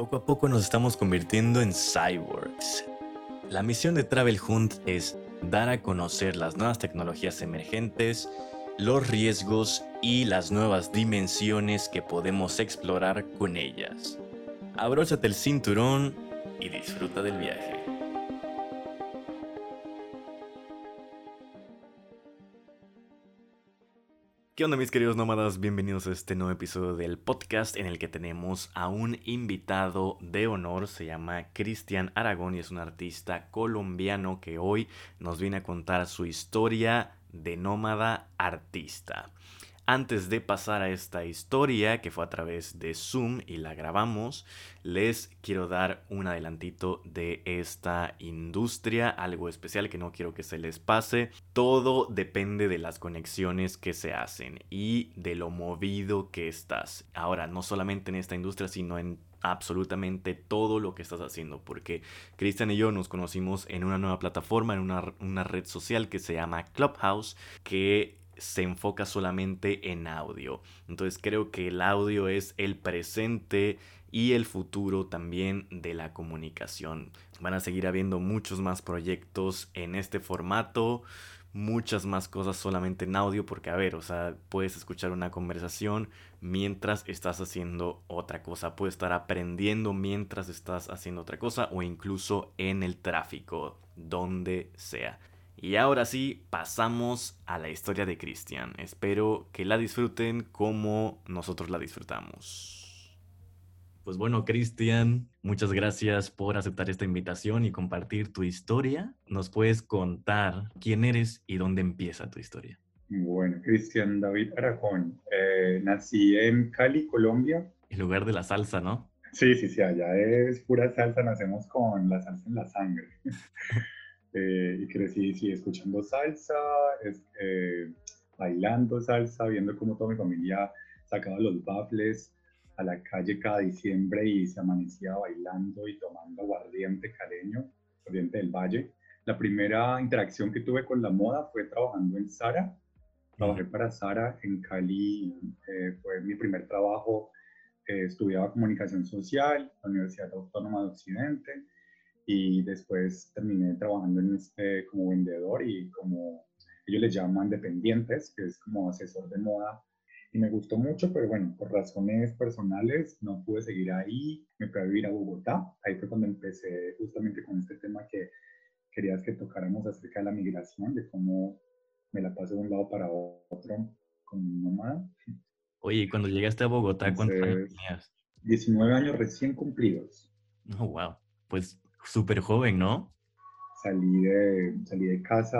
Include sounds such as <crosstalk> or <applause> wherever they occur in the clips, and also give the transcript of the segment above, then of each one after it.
Poco a poco nos estamos convirtiendo en cyborgs. La misión de Travel Hunt es dar a conocer las nuevas tecnologías emergentes, los riesgos y las nuevas dimensiones que podemos explorar con ellas. Abróchate el cinturón y disfruta del viaje. ¿Qué onda mis queridos nómadas? Bienvenidos a este nuevo episodio del podcast en el que tenemos a un invitado de honor, se llama Cristian Aragón y es un artista colombiano que hoy nos viene a contar su historia de nómada artista. Antes de pasar a esta historia, que fue a través de Zoom y la grabamos, les quiero dar un adelantito de esta industria, algo especial que no quiero que se les pase. Todo depende de las conexiones que se hacen y de lo movido que estás. Ahora, no solamente en esta industria, sino en absolutamente todo lo que estás haciendo, porque Cristian y yo nos conocimos en una nueva plataforma, en una, una red social que se llama Clubhouse, que se enfoca solamente en audio. Entonces creo que el audio es el presente y el futuro también de la comunicación. Van a seguir habiendo muchos más proyectos en este formato, muchas más cosas solamente en audio, porque a ver, o sea, puedes escuchar una conversación mientras estás haciendo otra cosa, puedes estar aprendiendo mientras estás haciendo otra cosa o incluso en el tráfico, donde sea. Y ahora sí, pasamos a la historia de Cristian. Espero que la disfruten como nosotros la disfrutamos. Pues bueno, Cristian, muchas gracias por aceptar esta invitación y compartir tu historia. ¿Nos puedes contar quién eres y dónde empieza tu historia? Bueno, Cristian David Aragón. Eh, nací en Cali, Colombia. El lugar de la salsa, ¿no? Sí, sí, sí, allá es pura salsa, nacemos con la salsa en la sangre. <laughs> Eh, y crecí sí, escuchando salsa, eh, bailando salsa, viendo cómo toda mi familia sacaba los baffles a la calle cada diciembre y se amanecía bailando y tomando aguardiente caleño, aguardiente del Valle. La primera interacción que tuve con la moda fue trabajando en Sara. Trabajé para Sara en Cali, eh, fue mi primer trabajo. estudiaba comunicación social en la Universidad Autónoma de Occidente y después terminé trabajando en este, como vendedor y como ellos le llaman dependientes, que es como asesor de moda. Y me gustó mucho, pero bueno, por razones personales no pude seguir ahí. Me fui a vivir a Bogotá. Ahí fue cuando empecé justamente con este tema que querías que tocáramos acerca de la migración, de cómo me la paso de un lado para otro con mi mamá. Oye, cuando llegaste a Bogotá, ¿cuántos años tenías? 19 años recién cumplidos. Oh, wow. Pues Súper joven, ¿no? Salí de, salí de casa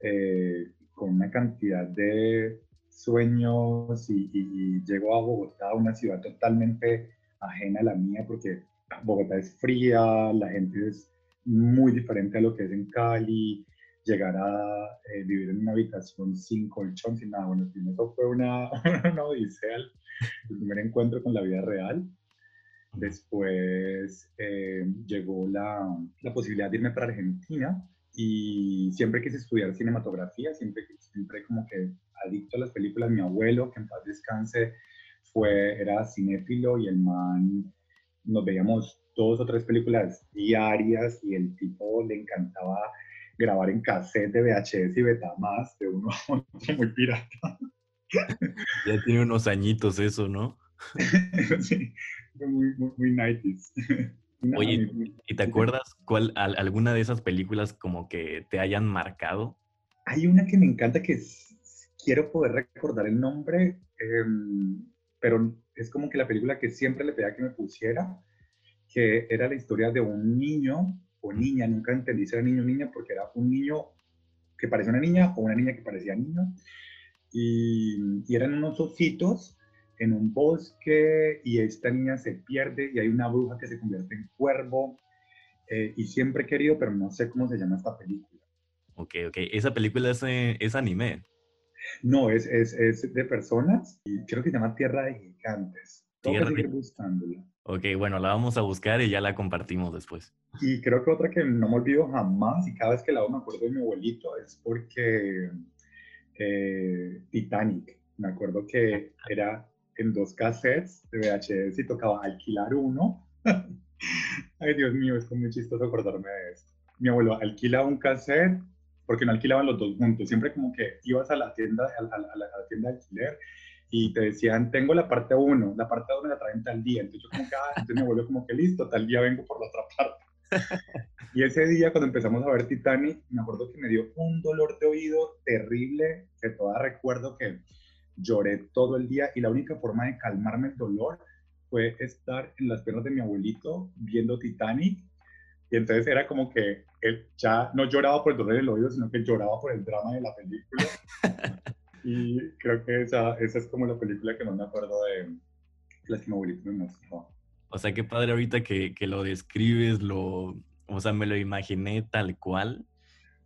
eh, con una cantidad de sueños y, llego a Bogotá, una ciudad totalmente ajena a la mía, porque Bogotá es fría, la gente es muy diferente a lo que es en Cali, llegar a eh, vivir en una habitación sin colchón, sin nada. Bueno, eso fue una, <laughs> una odisea, el primer encuentro con la vida real. Después eh, llegó la, la, posibilidad de irme para Argentina y siempre quise estudiar cinematografía, siempre, siempre como que adicto a las películas. Mi abuelo, que en paz descanse, fue, era cinéfilo y el man, nos veíamos dos o tres películas diarias y el tipo le encantaba grabar en cassette de VHS y Betamax de uno a otro muy pirata. Ya tiene unos añitos eso, ¿no? <laughs> sí, muy, muy, muy 90s. <laughs> Oye, ¿y te acuerdas cuál, alguna de esas películas como que te hayan marcado? Hay una que me encanta que quiero poder recordar el nombre, em, pero es como que la película que siempre le pedía que me pusiera, que era la historia de un niño o niña, nunca entendí si era niño o niña, porque era un niño que parecía una niña o una niña que parecía niño, y, y eran unos ositos en un bosque y esta niña se pierde y hay una bruja que se convierte en cuervo eh, y siempre he querido, pero no sé cómo se llama esta película. Ok, ok. ¿Esa película es, eh, es anime? No, es, es, es, de personas y creo que se llama Tierra de Gigantes. Tierra de... buscándola. Ok, bueno, la vamos a buscar y ya la compartimos después. Y creo que otra que no me olvido jamás y cada vez que la hago me acuerdo de mi abuelito es porque eh, Titanic. Me acuerdo que era en dos cassettes de VHS y tocaba alquilar uno <laughs> Ay, Dios mío, es muy chistoso acordarme de esto. Mi abuelo alquila un cassette porque no alquilaban los dos juntos. Siempre como que ibas a la tienda, a la, a la, tienda de alquiler y te decían, tengo la parte 1, la parte 1 la traen tal día. Entonces yo como que, ah, entonces mi abuelo como que listo, tal día vengo por la otra parte. <laughs> y ese día cuando empezamos a ver Titanic, me acuerdo que me dio un dolor de oído terrible, que todavía recuerdo que lloré todo el día y la única forma de calmarme el dolor fue estar en las piernas de mi abuelito viendo Titanic. Y entonces era como que él ya no lloraba por el dolor del oído, sino que lloraba por el drama de la película. <laughs> y creo que esa, esa es como la película que más me acuerdo de las que mi abuelito me mostró. O sea, qué padre ahorita que, que lo describes, lo, o sea, me lo imaginé tal cual.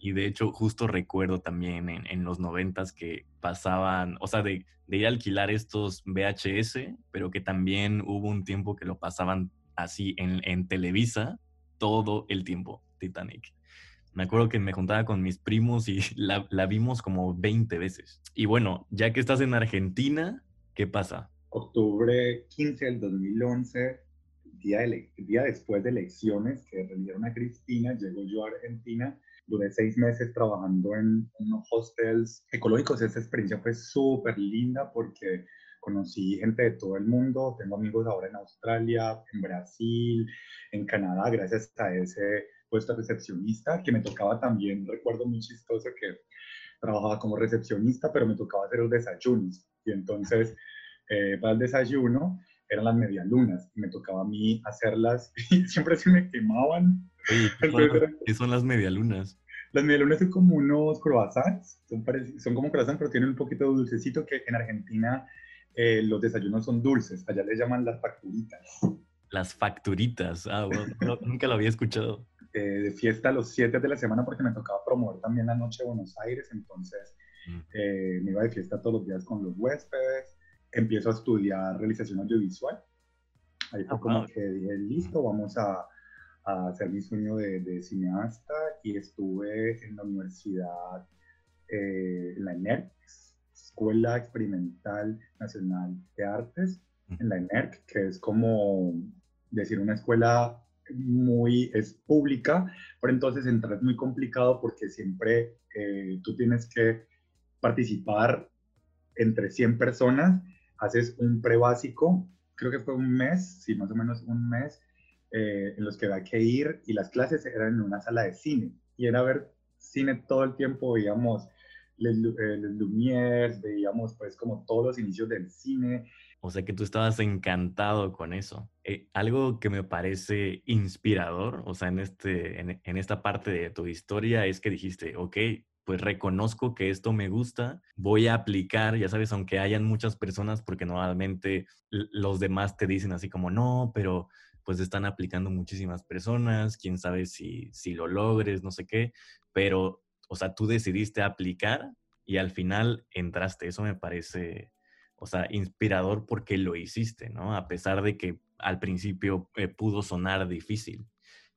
Y de hecho, justo recuerdo también en, en los noventas que pasaban, o sea, de, de, ir a alquilar estos VHS, pero que también hubo un tiempo que lo pasaban así en, en Televisa todo el tiempo, Titanic. Me acuerdo que me juntaba con mis primos y <laughs> la, la vimos como 20 veces. Y bueno, ya que estás en Argentina, ¿qué pasa? Octubre 15 del 2011, día, de, día después de elecciones que realizaron a Cristina, llego yo a Argentina Duré seis meses trabajando en unos hostels ecológicos. Esa experiencia fue súper linda porque conocí gente de todo el mundo. Tengo amigos ahora en Australia, en Brasil, en Canadá, gracias a ese puesto recepcionista que me tocaba también. Recuerdo muy chistoso que trabajaba como recepcionista, pero me tocaba hacer los desayunos. Y entonces, eh, para el desayuno, eran las medialunas y me tocaba a mí hacerlas <laughs> y siempre se me quemaban. ¿Qué son las medialunas? Las medialunas son como unos croissants, son, son como croissants, pero tienen un poquito de dulcecito que en Argentina eh, los desayunos son dulces, allá les llaman las facturitas. Las facturitas, ah, bueno, nunca lo había escuchado. <laughs> Eh, de fiesta los 7 de la semana porque me tocaba promover también la noche de Buenos Aires, entonces mm. eh, me iba de fiesta todos los días con los huéspedes, empiezo a estudiar realización audiovisual. Ahí fue ah, como que dije, listo, vamos a, a hacer mi sueño de, cineasta y estuve en la universidad, eh, en la ENERC, Escuela Experimental Nacional de Artes, en la ENERC, que es como decir una escuela muy, es pública, pero entonces entrar es muy complicado porque siempre eh, tú tienes que participar entre 100 personas, haces un pre básico, creo que fue un mes, sí, más o menos un mes, eh, en los que había que ir y las clases eran en una sala de cine y era ver cine todo el tiempo, veíamos Les, eh, Lumières, veíamos pues como todos los inicios del cine. O sea que tú estabas encantado con eso. Eh, algo que me parece inspirador, o sea, en, este, en, en esta parte de tu historia es que dijiste, ok, pues reconozco que esto me gusta, voy a aplicar, ya sabes, aunque hayan muchas personas, porque normalmente los demás te dicen así como, no, pero pues están aplicando muchísimas personas, quién sabe si, si lo logres, no sé qué, pero, o sea, tú decidiste aplicar y al final entraste. Eso me parece, o sea, inspirador porque lo hiciste, ¿no? A pesar de que al principio eh, pudo sonar difícil.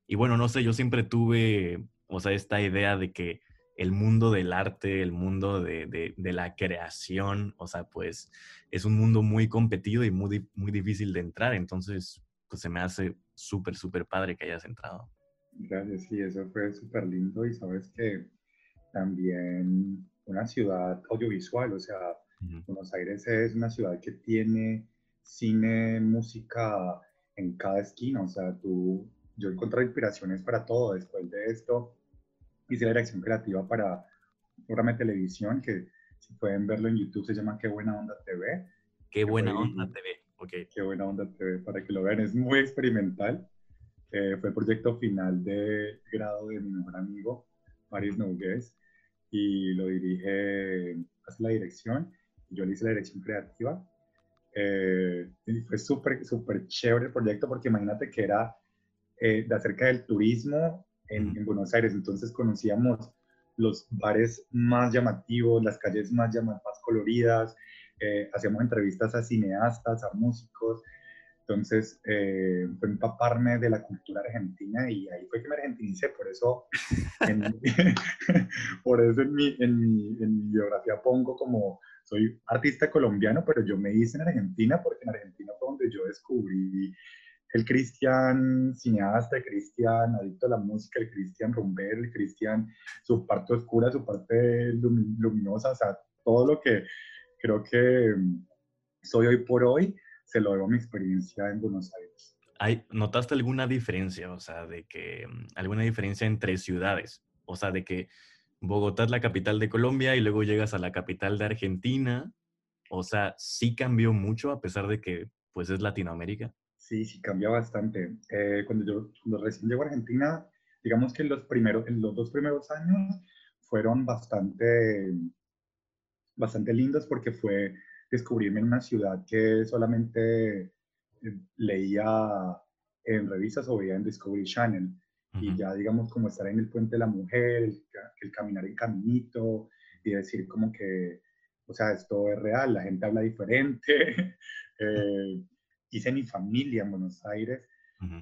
Y bueno, no sé, yo siempre tuve, o sea, esta idea de que el mundo del arte, el mundo de, de, de, la creación, o sea, pues es un mundo muy competido y muy, muy difícil de entrar. Entonces, pues se me hace súper, súper padre que hayas entrado. Gracias, sí, eso fue súper lindo y sabes que también una ciudad audiovisual, o sea, Buenos Aires es una ciudad que tiene cine, música en cada esquina, o sea, tú, yo encontré inspiraciones para todo. Después de esto, hice la dirección creativa para un programa de televisión que si pueden verlo en YouTube se llama Qué Buena Onda TV. Qué Buena Onda TV. Okay. Qué buena onda TV para que lo vean. Es muy experimental. Eh, fue el proyecto final de grado de mi mejor amigo, Maris Nogues, y lo dirige, hace la dirección, y yo le hice la dirección creativa. Eh, y fue súper, súper chévere el proyecto porque imagínate que era eh, de acerca del turismo en, en, Buenos Aires, entonces conocíamos los bares más llamativos, las calles más, más coloridas, eh, hacíamos entrevistas a cineastas, a músicos, entonces eh, fue empaparme de la cultura argentina y ahí fue que me argentinicé, por eso <laughs> en, <laughs> por eso en mi, en, mi, en mi biografía pongo como soy artista colombiano, pero yo me hice en Argentina porque en Argentina fue donde yo descubrí el Cristian cineasta, el Cristian adicto a la música, el Cristian rumber, el Cristian su parte oscura, su parte luminosa, o sea, todo lo que creo que soy hoy por hoy, se lo debo a mi experiencia en Buenos Aires. ¿Hay, ¿Notaste alguna diferencia, o sea, de que mm, alguna diferencia entre ciudades? O sea, de que Bogotá es la capital de Colombia y luego llegas a la capital de Argentina. O sea, sí cambió mucho a pesar de que pues es Latinoamérica. Sí, sí cambia bastante. Eh, cuando yo cuando recién llego a Argentina, digamos que los primeros, en los dos primeros años fueron bastante, bastante lindos porque fue descubrirme en una ciudad que solamente eh, leía en revistas o veía en Discovery Channel. Y ya, digamos, como estar en el puente de la mujer, el, caminar en caminito y decir como que, o sea, esto es real, la gente habla diferente. <laughs> eh, hice mi familia en Buenos Aires.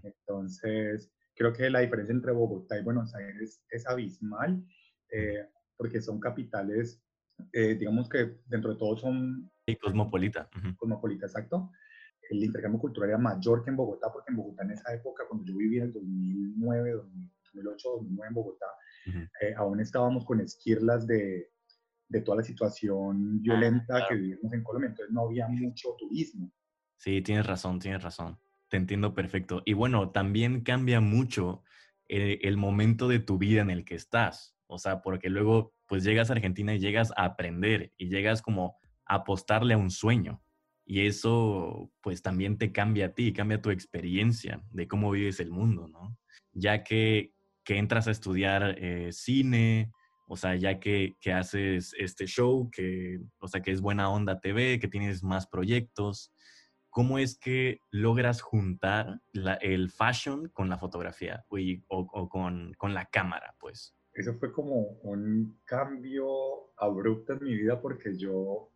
Entonces, creo que la diferencia entre Bogotá y Buenos Aires es abismal, eh, porque son capitales, eh, digamos que dentro de todo son y cosmopolita. Cosmopolita, exacto. El intercambio cultural era mayor que en Bogotá, porque en Bogotá en esa época, cuando yo vivía en el 2009, 2008, 2009 en Bogotá, eh, aún estábamos con esquirlas de, de toda la situación ah, violenta que vivimos en Colombia, entonces no había mucho turismo. Sí, tienes razón, tienes razón. Te entiendo perfecto. Y bueno, también cambia mucho el, el momento de tu vida en el que estás. O sea, porque luego pues llegas a Argentina y llegas a aprender y llegas como apostarle a un sueño. Y eso pues también te cambia a ti, cambia tu experiencia de cómo vives el mundo, ¿no? Ya que, que entras a estudiar eh, cine, o sea, ya que, que, haces este show, que, o sea, que es buena onda TV, que tienes más proyectos, ¿cómo es que logras juntar el fashion con la fotografía o, o con, con, la cámara, pues? Eso fue como un cambio abrupto en mi vida porque yo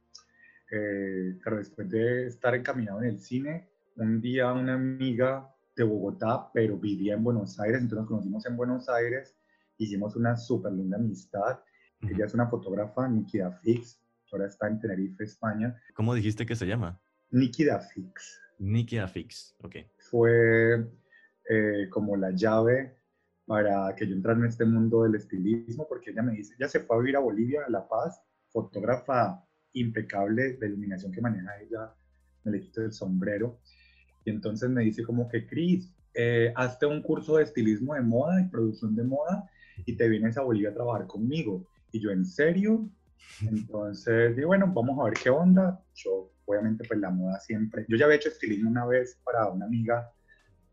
eh, después de estar encaminado en el cine, un día una amiga de Bogotá, pero vivía en Buenos Aires, entonces nos conocimos en Buenos Aires, hicimos una súper linda amistad. Ella es una fotógrafa, Nikki Fix, ahora está en Tenerife, España. ¿Cómo dijiste que se llama? Nikki Fix. Nikki Fix, ok. Fue eh, como la llave para que yo entrara en este mundo del estilismo, porque ella me dice, ya se fue a vivir a Bolivia, a La Paz, fotógrafa impecable de iluminación que maneja ella, me le quito el sombrero. Y entonces me dice como que, Cris, eh, hazte un curso de estilismo de moda y producción de moda y te vienes a Bolivia a trabajar conmigo. Y yo, ¿en serio? Entonces, digo, bueno, vamos a ver qué onda. Yo, obviamente, pues la moda siempre. Yo ya había hecho estilismo una vez para una amiga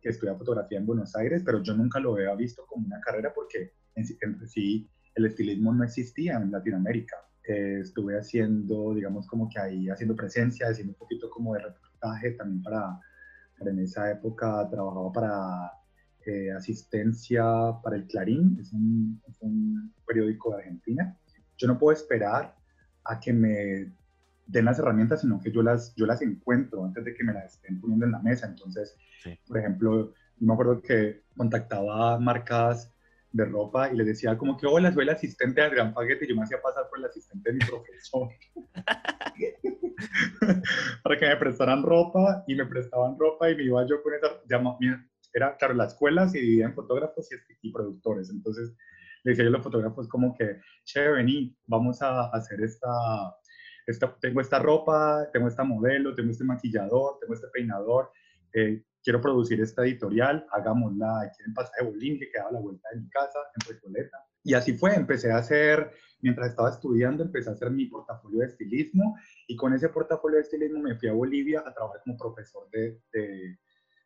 que estudia fotografía en Buenos Aires, pero yo nunca lo había visto como una carrera porque en sí el estilismo no existía en Latinoamérica. Eh, estuve haciendo, digamos, como que ahí haciendo presencia, haciendo un poquito como de reportaje también para, para en esa época trabajaba para eh, asistencia para el Clarín, es un, es un, periódico de Argentina. Yo no puedo esperar a que me den las herramientas, sino que yo las, yo las encuentro antes de que me las estén poniendo en la mesa. Entonces, por ejemplo, yo me acuerdo que contactaba marcas de ropa y le decía como que, hola, soy el asistente de Adrián Paguete y yo me hacía pasar por el asistente de mi profesor. <laughs> para que me prestaran ropa y me prestaban ropa y me iba yo con esa, llama, era, claro, la escuela se dividía en fotógrafos y, productores, entonces le decía yo a los fotógrafos como que, che, vení, vamos a hacer esta, esta, tengo esta ropa, tengo esta modelo, tengo este maquillador, tengo este peinador, eh, quiero producir esta editorial, hagámosla aquí en Pasaje Bolín, que quedaba a la vuelta de mi casa, en Recoleta. Y así fue, empecé a hacer, mientras estaba estudiando, empecé a hacer mi portafolio de estilismo y con ese portafolio de estilismo me fui a Bolivia a trabajar como profesor de, de,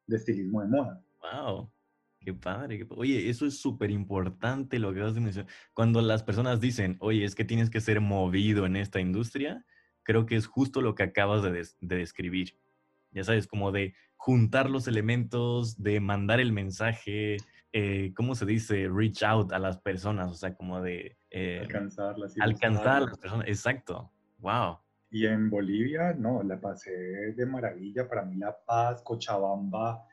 de estilismo de moda. ¡Wow! Qué padre, Oye, eso es súper importante lo que vas a mencionar. Cuando las personas dicen, oye, es que tienes que ser movido en esta industria, creo que es justo lo que acabas de, de describir. Ya sabes, como de juntar los elementos, de mandar el mensaje, eh, ¿cómo se dice? Reach out a las personas, o sea, como de... Eh, Alcanzarlas. Alcanzar a las personas, exacto. Wow. Y en Bolivia, no, la pasé de maravilla. Para mí La Paz, Cochabamba,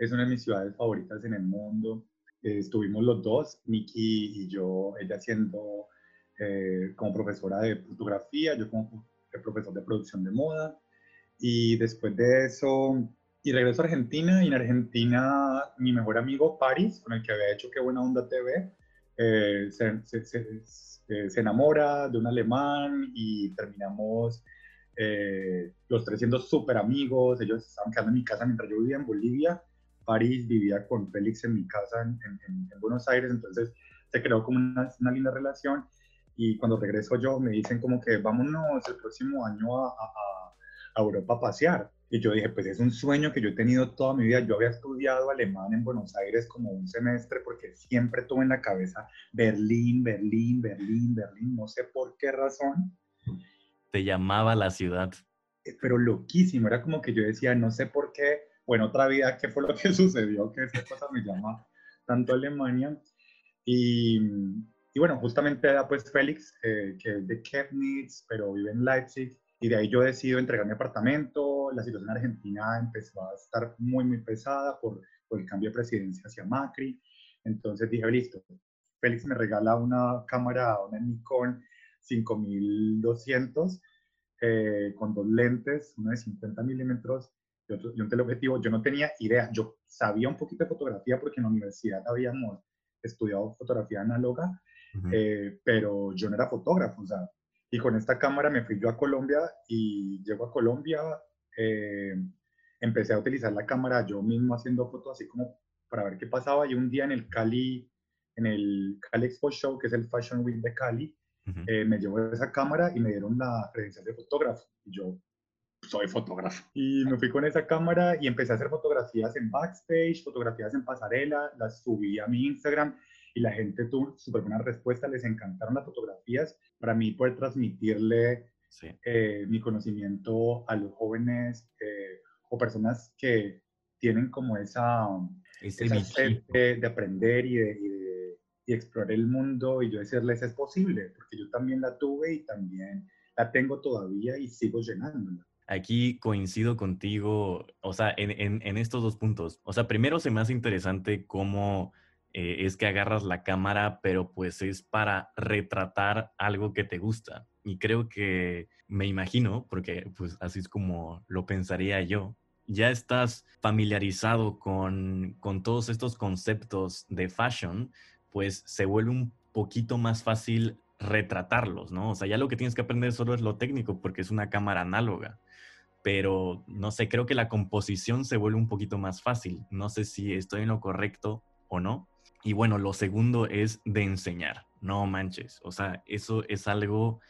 es una de mis ciudades favoritas en el mundo. estuvimos los dos, Nikki y yo, ella siendo eh, como profesora de fotografía, yo como profesor de producción de moda. Y después de eso, y regreso a Argentina y en Argentina mi mejor amigo Paris, con el que había hecho Qué Buena Onda TV, eh, se, se, enamora de un alemán y terminamos eh, los tres siendo súper amigos. Ellos estaban quedando en mi casa mientras yo vivía en Bolivia. París vivía con Félix en mi casa en, en, Buenos Aires, entonces se creó como una, una, linda relación. Y cuando regreso yo me dicen como que vámonos el próximo año a, a, a Europa a pasear. Y yo dije, pues es un sueño que yo he tenido toda mi vida. Yo había estudiado alemán en Buenos Aires como un semestre porque siempre tuve en la cabeza Berlín, Berlín, Berlín, Berlín, no sé por qué razón. Te llamaba la ciudad. Eh, pero loquísimo, era como que yo decía, no sé por qué, bueno, otra vida, ¿qué fue lo que <laughs> sucedió? Que esa cosa me llama tanto Alemania. Y, y bueno, justamente era pues Félix, eh, que es de Chemnitz, pero vive en Leipzig y de ahí yo decido entregar mi apartamento. La situación en Argentina empezó a estar muy, muy pesada por, por el cambio de presidencia hacia Macri. Entonces dije, listo, Félix me regala una cámara, una Nikon 5200 eh, con dos lentes, una de 50 milímetros y, otro, y un teleobjetivo. Yo no tenía idea, yo sabía un poquito de fotografía porque en la universidad habíamos estudiado fotografía análoga, eh, pero yo no era fotógrafo, o sea, y con esta cámara me fui yo a Colombia y llego a Colombia, eh, empecé a utilizar la cámara yo mismo haciendo fotos así como para ver qué pasaba. Y un día en el Cali, en el Cali Expo Show, que es el Fashion Week de Cali, eh, me llevó esa cámara y me dieron la credencial de fotógrafo. Y yo soy fotógrafo. Y me fui con esa cámara y empecé a hacer fotografías en backstage, fotografías en pasarela, las subí a mi Instagram y la gente tuvo súper buena respuesta, les encantaron las fotografías. Para mí poder transmitirle eh, mi conocimiento a los jóvenes eh, o personas que tienen como esa, sed de, aprender y de, y explorar el mundo y yo decirles es posible, porque yo también la tuve y también la tengo todavía y sigo llenándola aquí coincido contigo, o sea, en, estos dos puntos. O sea, primero se me hace interesante cómo eh, es que agarras la cámara, pero pues es para retratar algo que te gusta. Y creo que me imagino, porque pues así es como lo pensaría yo, ya estás familiarizado con, con todos estos conceptos de fashion, pues se vuelve un poquito más fácil retratarlos, ¿no? O sea, ya lo que tienes que aprender solo es lo técnico porque es una cámara análoga. Pero no sé, creo que la composición se vuelve un poquito más fácil. No sé si estoy en lo correcto o no, y bueno, lo segundo es de enseñar, no manches. O sea, eso es algo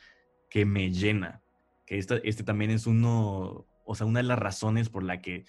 que me llena. Que este, este también es uno, o sea, una de las razones por la que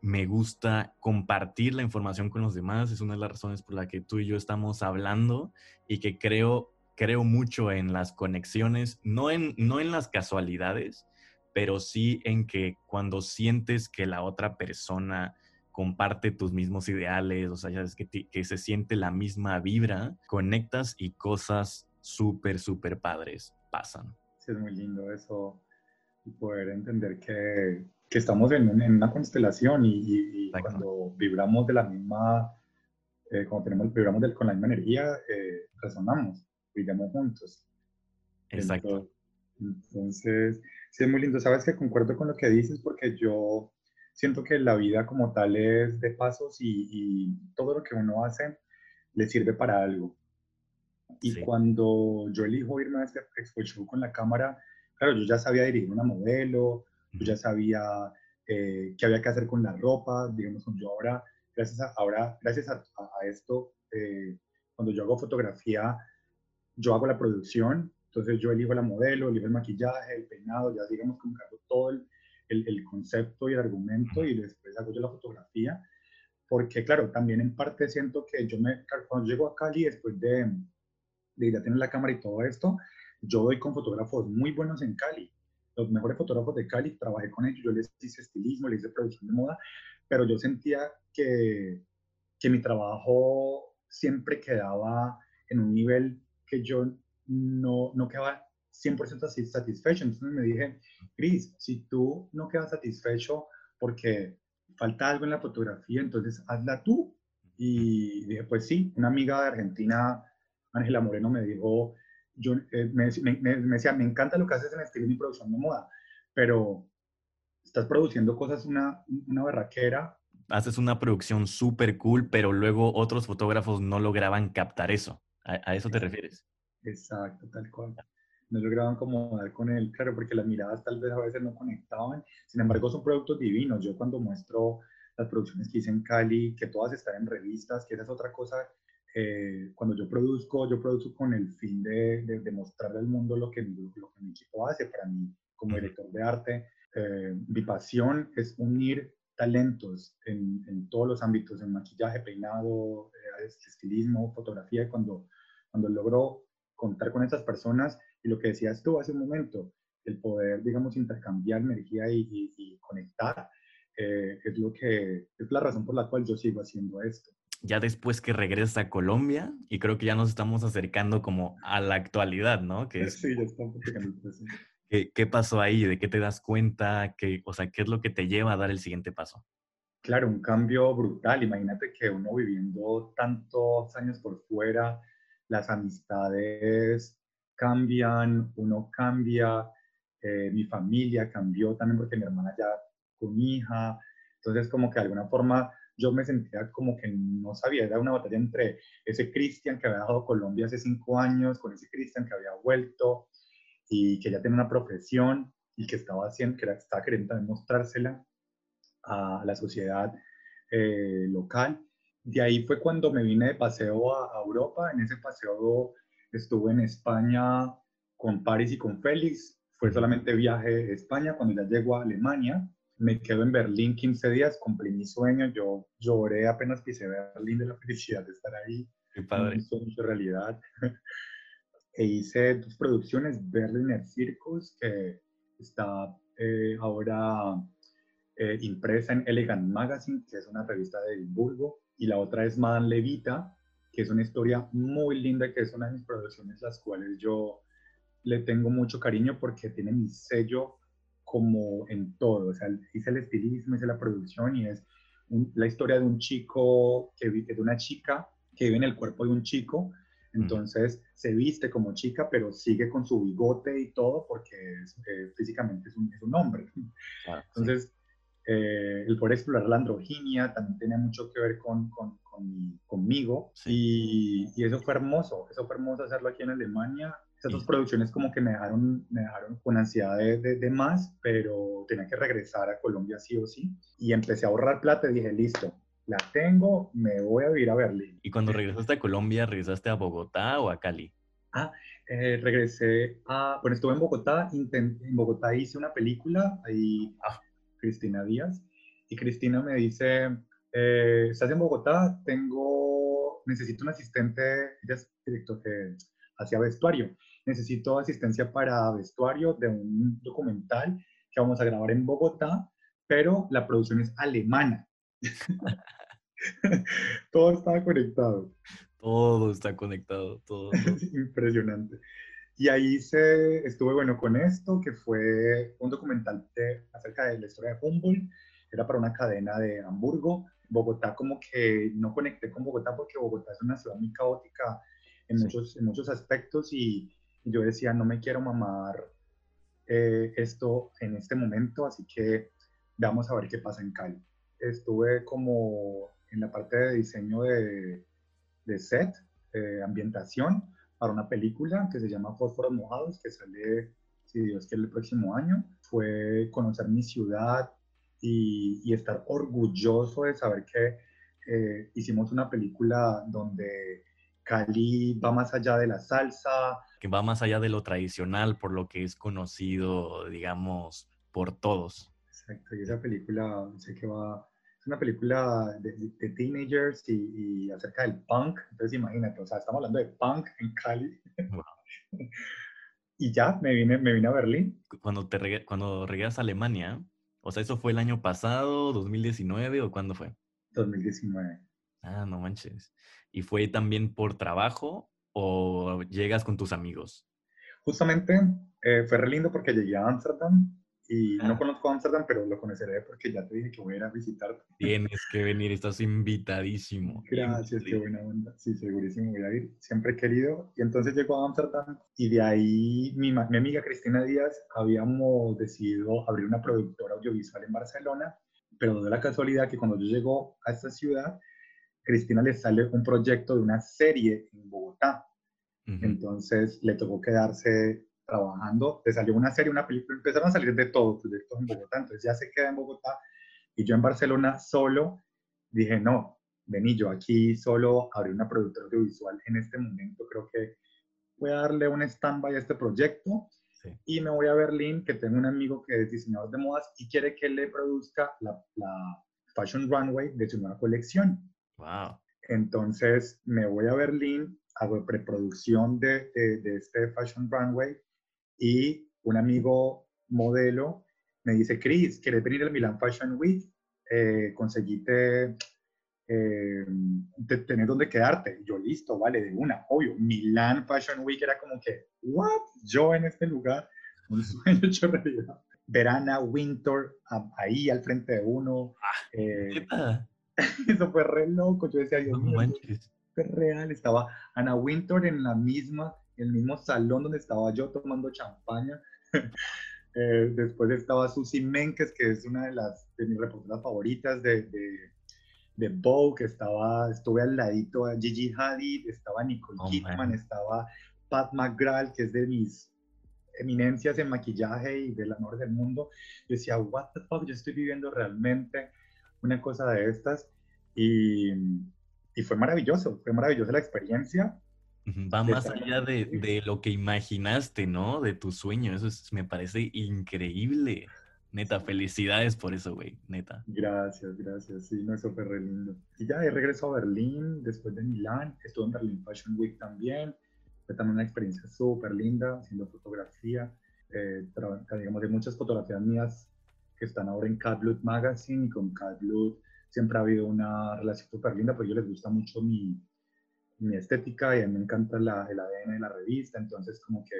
me gusta compartir la información con los demás, es una de las razones por la que tú y yo estamos hablando y que creo, creo mucho en las conexiones, no en, no en las casualidades, pero sí en que cuando sientes que la otra persona comparte tus mismos ideales, o sea, ya es que, que se siente la misma vibra, conectas y cosas súper, súper padres pasan. Sí, es muy lindo eso, y poder entender que, que estamos en, en, una constelación y, y, cuando vibramos de la misma, eh, cuando tenemos, vibramos del, con la misma energía, eh, resonamos, brillamos juntos. Exacto. Entonces, sí es muy lindo. Sabes que concuerdo con lo que dices porque yo siento que la vida como tal es de pasos y, todo lo que uno hace le sirve para algo. Y cuando yo elijo irme a este Expo Show con la cámara, claro, yo ya sabía dirigir una modelo, yo ya sabía eh, qué había que hacer con la ropa, digamos, yo ahora, gracias a, ahora, gracias a, esto, eh, cuando yo hago fotografía, yo hago la producción, entonces yo elijo la modelo, elijo el maquillaje, el peinado, ya digamos como que hago todo el, el, concepto y el argumento y después hago yo la fotografía, porque claro, también en parte siento que yo me, cuando llego a Cali, después de, de ya tener la cámara y todo esto, yo doy con fotógrafos muy buenos en Cali, los mejores fotógrafos de Cali, trabajé con ellos, yo les hice estilismo, les hice producción de moda, pero yo sentía que, que mi trabajo siempre quedaba en un nivel que yo no, no quedaba 100% satisfecho. Entonces me dije, Cris, si tú no quedas satisfecho porque falta algo en la fotografía, entonces hazla tú. Y dije, pues sí, una amiga de Argentina, Ángela Moreno, me dijo, yo, eh, me, decía, me encanta lo que haces en estilo y producción de moda, pero estás produciendo cosas una, una barraquera. Haces una producción súper cool, pero luego otros fotógrafos no lograban captar eso. ¿A, eso te refieres? Exacto, tal cual. No lograban como dar con él, claro, porque las miradas tal vez a veces no conectaban. Sin embargo, son productos divinos. Yo cuando muestro las producciones que hice en Cali, que todas están en revistas, que esa es otra cosa eh, cuando yo produzco, yo produzco con el fin de, de, mostrarle al mundo lo que, mi, lo que mi equipo hace. Para mí, como director de arte, eh, mi pasión es unir talentos en, en, todos los ámbitos, en maquillaje, peinado, eh, estilismo, fotografía. Cuando, cuando logro contar con esas personas y lo que decías tú hace un momento, el poder, digamos, intercambiar energía y, y, conectar, es lo que es la razón por la cual yo sigo haciendo esto ya después que regresa a Colombia, y creo que ya nos estamos acercando como a la actualidad, ¿no? Que sí, ya estamos ¿Qué, ¿Qué, pasó ahí? ¿De qué te das cuenta? ¿Qué, o sea, ¿qué es lo que te lleva a dar el siguiente paso? Claro, un cambio brutal. Imagínate que uno viviendo tantos años por fuera, las amistades cambian, uno cambia, eh, mi familia cambió también porque mi hermana ya con hija. Entonces, como que de alguna forma yo me sentía como que no sabía, era una batalla entre ese Cristian que había dejado Colombia hace cinco años, con ese Cristian que había vuelto y que ya tenía una profesión y que estaba haciendo, que estaba queriendo también mostrársela a la sociedad eh, local. De ahí fue cuando me vine de paseo a, Europa. En ese paseo estuve en España con París y con Félix. Fue solamente viaje a España. Cuando ya llego a Alemania, me quedo en Berlín 15 días, cumplí mi sueño, yo lloré apenas pisé Berlín de la felicidad de estar ahí. Qué padre. Sueño realidad. <laughs> e hice dos producciones, Berliner Circus, que está eh, ahora eh, impresa en Elegant Magazine, que es una revista de Edimburgo, y la otra es Madame Levita, que es una historia muy linda, que es una de mis producciones, las cuales yo le tengo mucho cariño porque tiene mi sello como en todo, o sea, hice el estilismo, hice la producción y es la historia de un chico, que, de una chica que vive en el cuerpo de un chico, entonces se viste como chica, pero sigue con su bigote y todo porque eh, físicamente es un, es un hombre. entonces, eh, el poder explorar la androginia también tenía mucho que ver con, con, conmigo y, y, eso fue hermoso, eso fue hermoso hacerlo aquí en Alemania esas dos producciones como que me dejaron, me dejaron con ansiedad de, de, más, pero tenía que regresar a Colombia sí o sí. Y empecé a ahorrar plata y dije, listo, la tengo, me voy a vivir a Berlín. ¿Y cuando regresaste a Colombia, regresaste a Bogotá o a Cali? Ah, eh, regresé a, bueno, estuve en Bogotá, en Bogotá hice una película, ahí, ah, Cristina Díaz, y Cristina me dice, eh, ¿estás en Bogotá? Tengo, necesito un asistente, ella es director, eh, hacia vestuario necesito asistencia para vestuario de un documental que vamos a grabar en Bogotá, pero la producción es alemana. <laughs> todo estaba conectado. Todo está conectado, todo. <laughs> Impresionante. Y ahí se, estuve bueno con esto, que fue un documental acerca de la historia de Humboldt, era para una cadena de Hamburgo. Bogotá como que no conecté con Bogotá porque Bogotá es una ciudad muy caótica en, muchos, en muchos aspectos y, yo decía, no me quiero mamar eh, esto en este momento, así que vamos a ver qué pasa en Cali. Estuve como en la parte de diseño de, de set, eh, ambientación, para una película que se llama Fósforos Mojados, que sale, si Dios quiere, el próximo año. Fue conocer mi ciudad y, y estar orgulloso de saber que eh, hicimos una película donde Cali va más allá de la salsa. Que va más allá de lo tradicional, por lo que es conocido, digamos, por todos. Exacto, y esa película, sé que va, es una película de, teenagers y, acerca del punk, entonces imagínate, o sea, estamos hablando de punk en Cali. <laughs> y ya, me vine, me vine a Berlín. Cuando, te cuando regresas a Alemania, o sea, ¿eso fue el año pasado, 2019 o cuándo fue? 2019. Ah, no manches. ¿Y fue también por trabajo o llegas con tus amigos? Justamente eh, fue re lindo porque llegué a Ámsterdam y no conozco Amsterdam, pero lo conoceré porque ya te dije que voy a ir a visitarte. Tienes que venir, estás invitadísimo. Gracias, qué buena onda. Sí, segurísimo voy a ir. Siempre he querido. Y entonces llego a Amsterdam y de ahí mi, mi amiga Cristina Díaz habíamos decidido abrir una productora audiovisual en Barcelona, pero de la casualidad que cuando yo llego a esta ciudad, Cristina le sale un proyecto de una serie en Bogotá. Entonces le tocó quedarse trabajando, le salió una serie, una película, empezaron a salir de todo, proyectos en Bogotá, entonces ya se queda en Bogotá y yo en Barcelona solo dije, no, vení, yo aquí solo abrí una productora audiovisual en este momento, creo que voy a darle un stand-by a este proyecto y me voy a Berlín, que tengo un amigo que es diseñador de modas y quiere que le produzca la, la Fashion Runway de su nueva colección. Wow. Entonces me voy a Berlín, hago preproducción de, de, de este Fashion Runway y un amigo modelo me dice, Chris, ¿quieres venir al Milan Fashion Week? Eh, conseguiste eh, tener donde quedarte. yo, listo, vale, de una, obvio. Milan Fashion Week era como que, ¿what? Yo en este lugar, <laughs> un sueño hecho realidad. Verana, Winter, ahí al frente de uno. Ah, eh, <laughs> eso fue re loco. Yo decía, Dios mío, fue real. Estaba Ana Winter en la misma el mismo salón donde estaba yo tomando champaña. <laughs> Eh, después estaba Susie Menkes, que es una de, las, de mis reporteras favoritas de, de, de Vogue, estaba, estuve al ladito a Gigi Hadid, estaba Nicole oh, Kidman, estaba Pat McGrath, que es de mis eminencias en maquillaje y del amor del mundo. Yo decía, what the fuck, yo estoy viviendo realmente una cosa de estas. Y, y fue maravilloso, fue maravillosa la experiencia. Va más allá de, de, lo que imaginaste, ¿no? De tu sueño. Eso me parece increíble. Neta, felicidades por eso, güey. Neta. Gracias, gracias. Sí, no, eso fue re lindo. Y ya, regreso a Berlín después de Milán. Estuve en Berlin Fashion Week también. Fue también una experiencia súper linda haciendo fotografía. Eh, digamos, hay muchas fotografías mías que están ahora en Cat Blood Magazine y con Cat Blood siempre ha habido una relación súper linda, porque ellos les gusta mucho mi, mi estética y a mí me encanta la, el ADN de la revista, entonces como que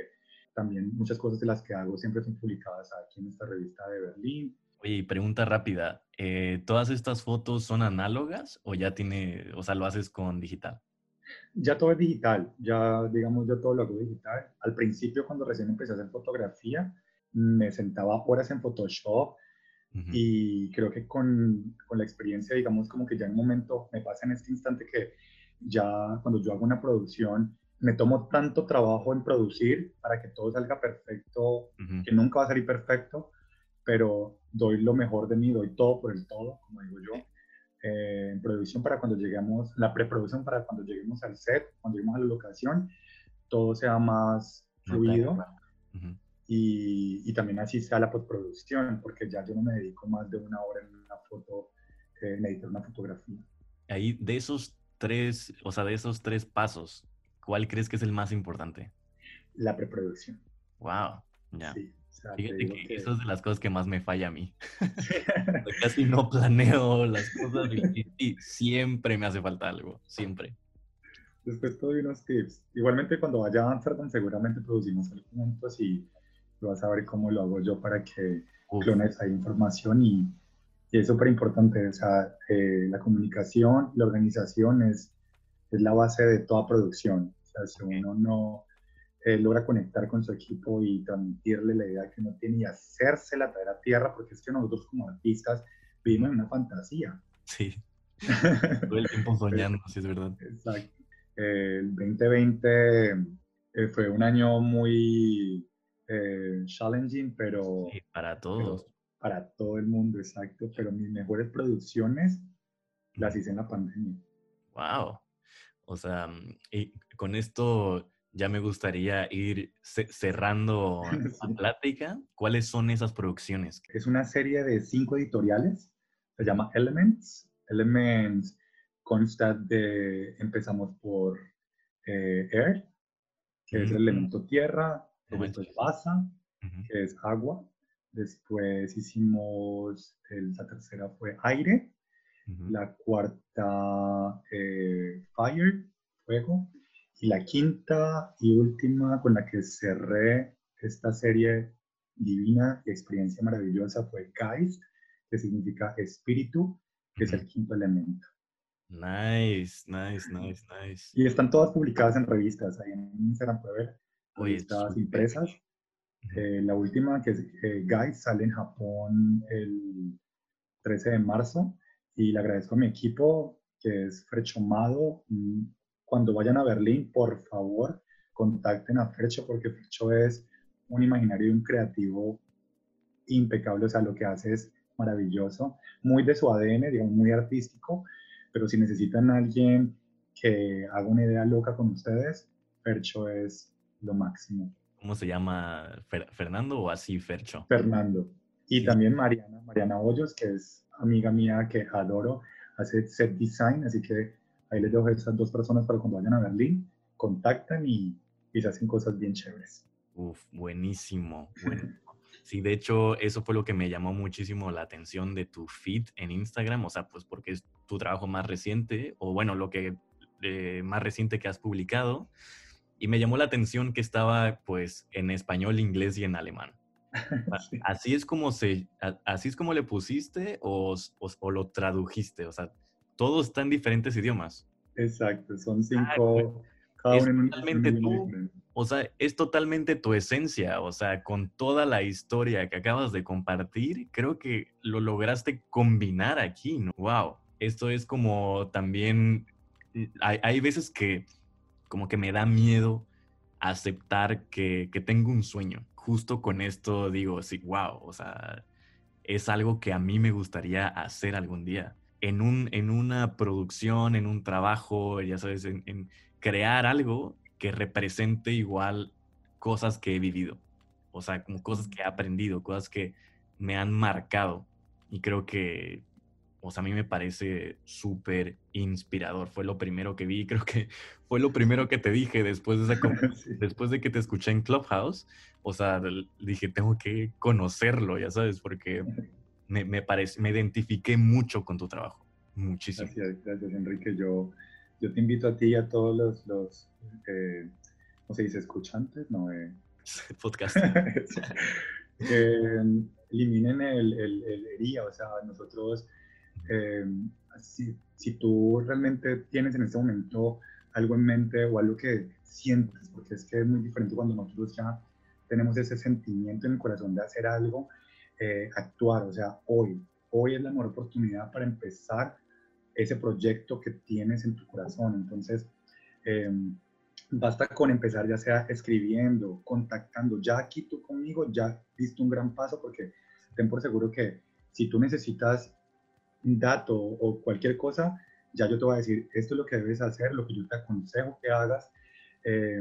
también muchas cosas de las que hago siempre son publicadas aquí en esta revista de Berlín. Oye, pregunta rápida, eh, ¿todas estas fotos son análogas o ya tiene, o sea, lo haces con digital? Ya todo es digital, ya digamos, yo todo lo hago digital. Al principio, cuando recién empecé a hacer fotografía, me sentaba horas en Photoshop y creo que con, con, la experiencia, digamos, como que ya en un momento me pasa en este instante que ya cuando yo hago una producción, me tomo tanto trabajo en producir para que todo salga perfecto, que nunca va a salir perfecto, pero doy lo mejor de mí, doy todo por el todo, como digo yo. Eh, en producción para cuando lleguemos, la preproducción para cuando lleguemos al set, cuando lleguemos a la locación, todo sea más fluido. y, y, también así sea la postproducción, porque ya yo no me dedico más de una hora en una foto, eh, en editar una fotografía. Ahí, de esos tres, o sea, de esos tres pasos, ¿cuál crees que es el más importante? La preproducción. Wow, ya. Fíjate que, eso es de las cosas que más me falla a mí. <laughs> <laughs> Casi no planeo las cosas y, siempre me hace falta algo, siempre. Después te doy unos tips. Igualmente cuando vaya a Amsterdam seguramente producimos algo juntos y vas a ver cómo lo hago yo para que clones esa información y y es súper importante, o sea, eh, la comunicación, la organización es, es la base de toda producción. O sea, si uno no eh, logra conectar con su equipo y transmitirle la idea que uno tiene y hacérsela traer a tierra, porque es que nosotros como artistas vivimos en una fantasía. Sí. <laughs> Todo el tiempo soñando, sí es verdad. Exacto. el 2020 eh, fue un año muy challenging, pero... Sí, para todos para todo el mundo, exacto, pero mis mejores producciones las hice en la pandemia. Wow. O sea, mm, y con esto ya me gustaría ir cerrando <laughs> la plática. ¿Cuáles son esas producciones? Es una serie de cinco editoriales. Se llama Elements. Elements consta de, empezamos por eh, Air, que es el elemento tierra, elemento de basa, que es agua, Después hicimos, la tercera fue aire, la cuarta eh, fire, fuego, y la quinta y última con la que cerré esta serie divina y experiencia maravillosa fue Geist, que significa espíritu, que es el quinto elemento. Nice, nice, nice, nice. Y están todas publicadas en revistas, ahí en Instagram puede ver, revistas impresas. Eh, la última, que es eh, Guide, sale en Japón el 13 de marzo y le agradezco a mi equipo, que es Frechomado. Mm, cuando vayan a Berlín, por favor, contacten a Frecho porque Frecho es un imaginario y un creativo impecable, o sea, lo que hace es maravilloso, muy de su ADN, digamos, muy artístico, pero si necesitan alguien que haga una idea loca con ustedes, Fercho es lo máximo. ¿Cómo se llama? ¿Fernando o así Fercho? Fernando. Y también Mariana, Mariana Hoyos, que es amiga mía que adoro, hace set design, así que ahí les dejo a esas dos personas para cuando vayan a Berlín, contactan y, y se hacen cosas bien chéveres. Uf, <laughs> buenísimo. Sí, de hecho, eso fue lo que me llamó muchísimo la atención de tu feed en Instagram, o sea, pues porque es tu trabajo más reciente, o bueno, lo que eh, más reciente que has publicado, y me llamó la atención que estaba pues en español, inglés y en alemán. <laughs> Así es como se, así es como le pusiste o, o, lo tradujiste, o sea, todos están en diferentes idiomas. Exacto, son ah, cinco, uno totalmente tú, o sea, es totalmente tu esencia, o sea, con toda la historia que acabas de compartir, creo que lo lograste combinar aquí, ¿no? Wow, esto es como también, mm, hay, veces que como que me da miedo aceptar que, que tengo un sueño. Justo con esto digo, sí, wow, o sea, es algo que a mí me gustaría hacer algún día. En, un, en una producción, en un trabajo, ya sabes, en, en crear algo que represente igual cosas que he vivido. O sea, como cosas que he aprendido, cosas que me han marcado. Y creo que, o sea, a mí me parece súper inspirador. Fue lo primero que vi, creo que fue lo primero que te dije después de, esa, <laughs> después de que te escuché en Clubhouse. O sea, dije, tengo que conocerlo, ya sabes, porque <laughs> me, me, parece, me identifiqué mucho con tu trabajo. Muchísimo. Gracias, gracias Enrique. Yo, yo te invito a ti y a todos los, los eh, ¿cómo se dice? Escuchantes, no, eh, <laughs> podcast. eliminen el, el, el, herida, o sea, nosotros, eh, si, si, tú realmente tienes en este momento algo en mente o algo que sientes, porque es que es muy diferente cuando nosotros ya tenemos ese sentimiento en el corazón de hacer algo, eh, actuar, o sea, hoy, hoy es la mejor oportunidad para empezar ese proyecto que tienes en tu corazón. Entonces, eh, basta con empezar ya sea escribiendo, contactando. Ya aquí tú conmigo ya diste un gran paso porque ten por seguro que si tú necesitas dato o cualquier cosa, ya yo te voy a decir, esto es lo que debes hacer, lo que yo te aconsejo que hagas. Eh,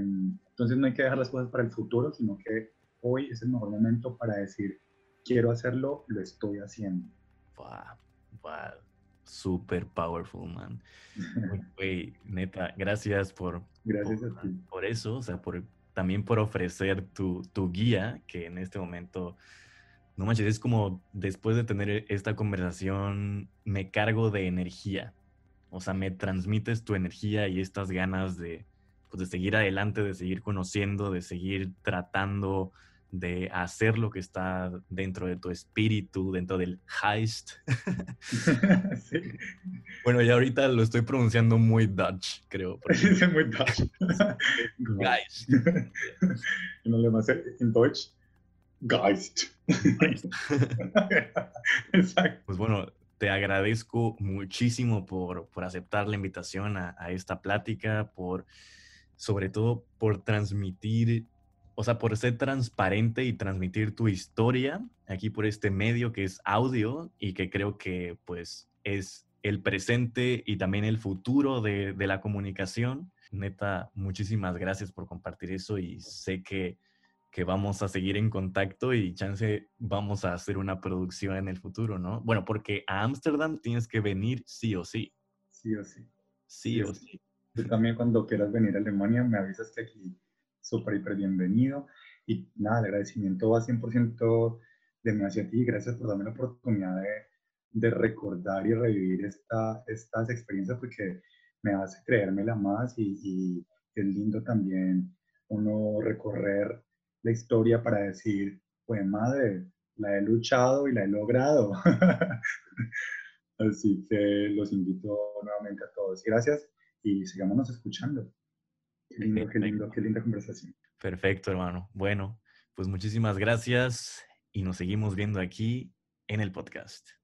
entonces no hay que dejar las cosas para el futuro, sino que hoy es el mejor momento para decir, quiero hacerlo, lo estoy haciendo. Wow, wow super powerful, man. <laughs> Güey, neta, gracias por, gracias por, eso, o sea, por, también por ofrecer tu, tu guía, que en este momento, no manches, es como después de tener esta conversación, me cargo de energía. O sea, me transmites tu energía y estas ganas de, pues, de seguir adelante, de seguir conociendo, de seguir tratando de hacer lo que está dentro de tu espíritu, dentro del heist. <laughs> Bueno, ya ahorita lo estoy pronunciando muy Dutch, creo. <laughs> Muy Dutch. <laughs> Geist. en Deutsch. Geist. <laughs> Exacto. Pues bueno, te agradezco muchísimo por, por aceptar la invitación a, a esta plática, por sobre todo por transmitir o sea, por ser transparente y transmitir tu historia aquí por este medio que es audio y que creo que pues es el presente y también el futuro de, la comunicación. Neta, muchísimas gracias por compartir eso y sé que, que vamos a seguir en contacto y chance vamos a hacer una producción en el futuro, ¿no? Bueno, porque a Ámsterdam tienes que venir sí o sí. Sí o sí. Sí, o sí. Tú también cuando quieras venir a Alemania me avisas que aquí súper, hiper bienvenido. Y nada, el agradecimiento va 100% de mí hacia ti. Gracias por darme la oportunidad de, de recordar y revivir esta, estas experiencias porque me hace creérmela más y, y es lindo también uno recorrer la historia para decir, pues madre, la he luchado y la he logrado. <laughs> Así que los invito nuevamente a todos. Gracias y sigámonos escuchando. Qué lindo, qué lindo, qué linda conversación. Perfecto, hermano. Bueno, pues muchísimas gracias y nos seguimos viendo aquí en el podcast.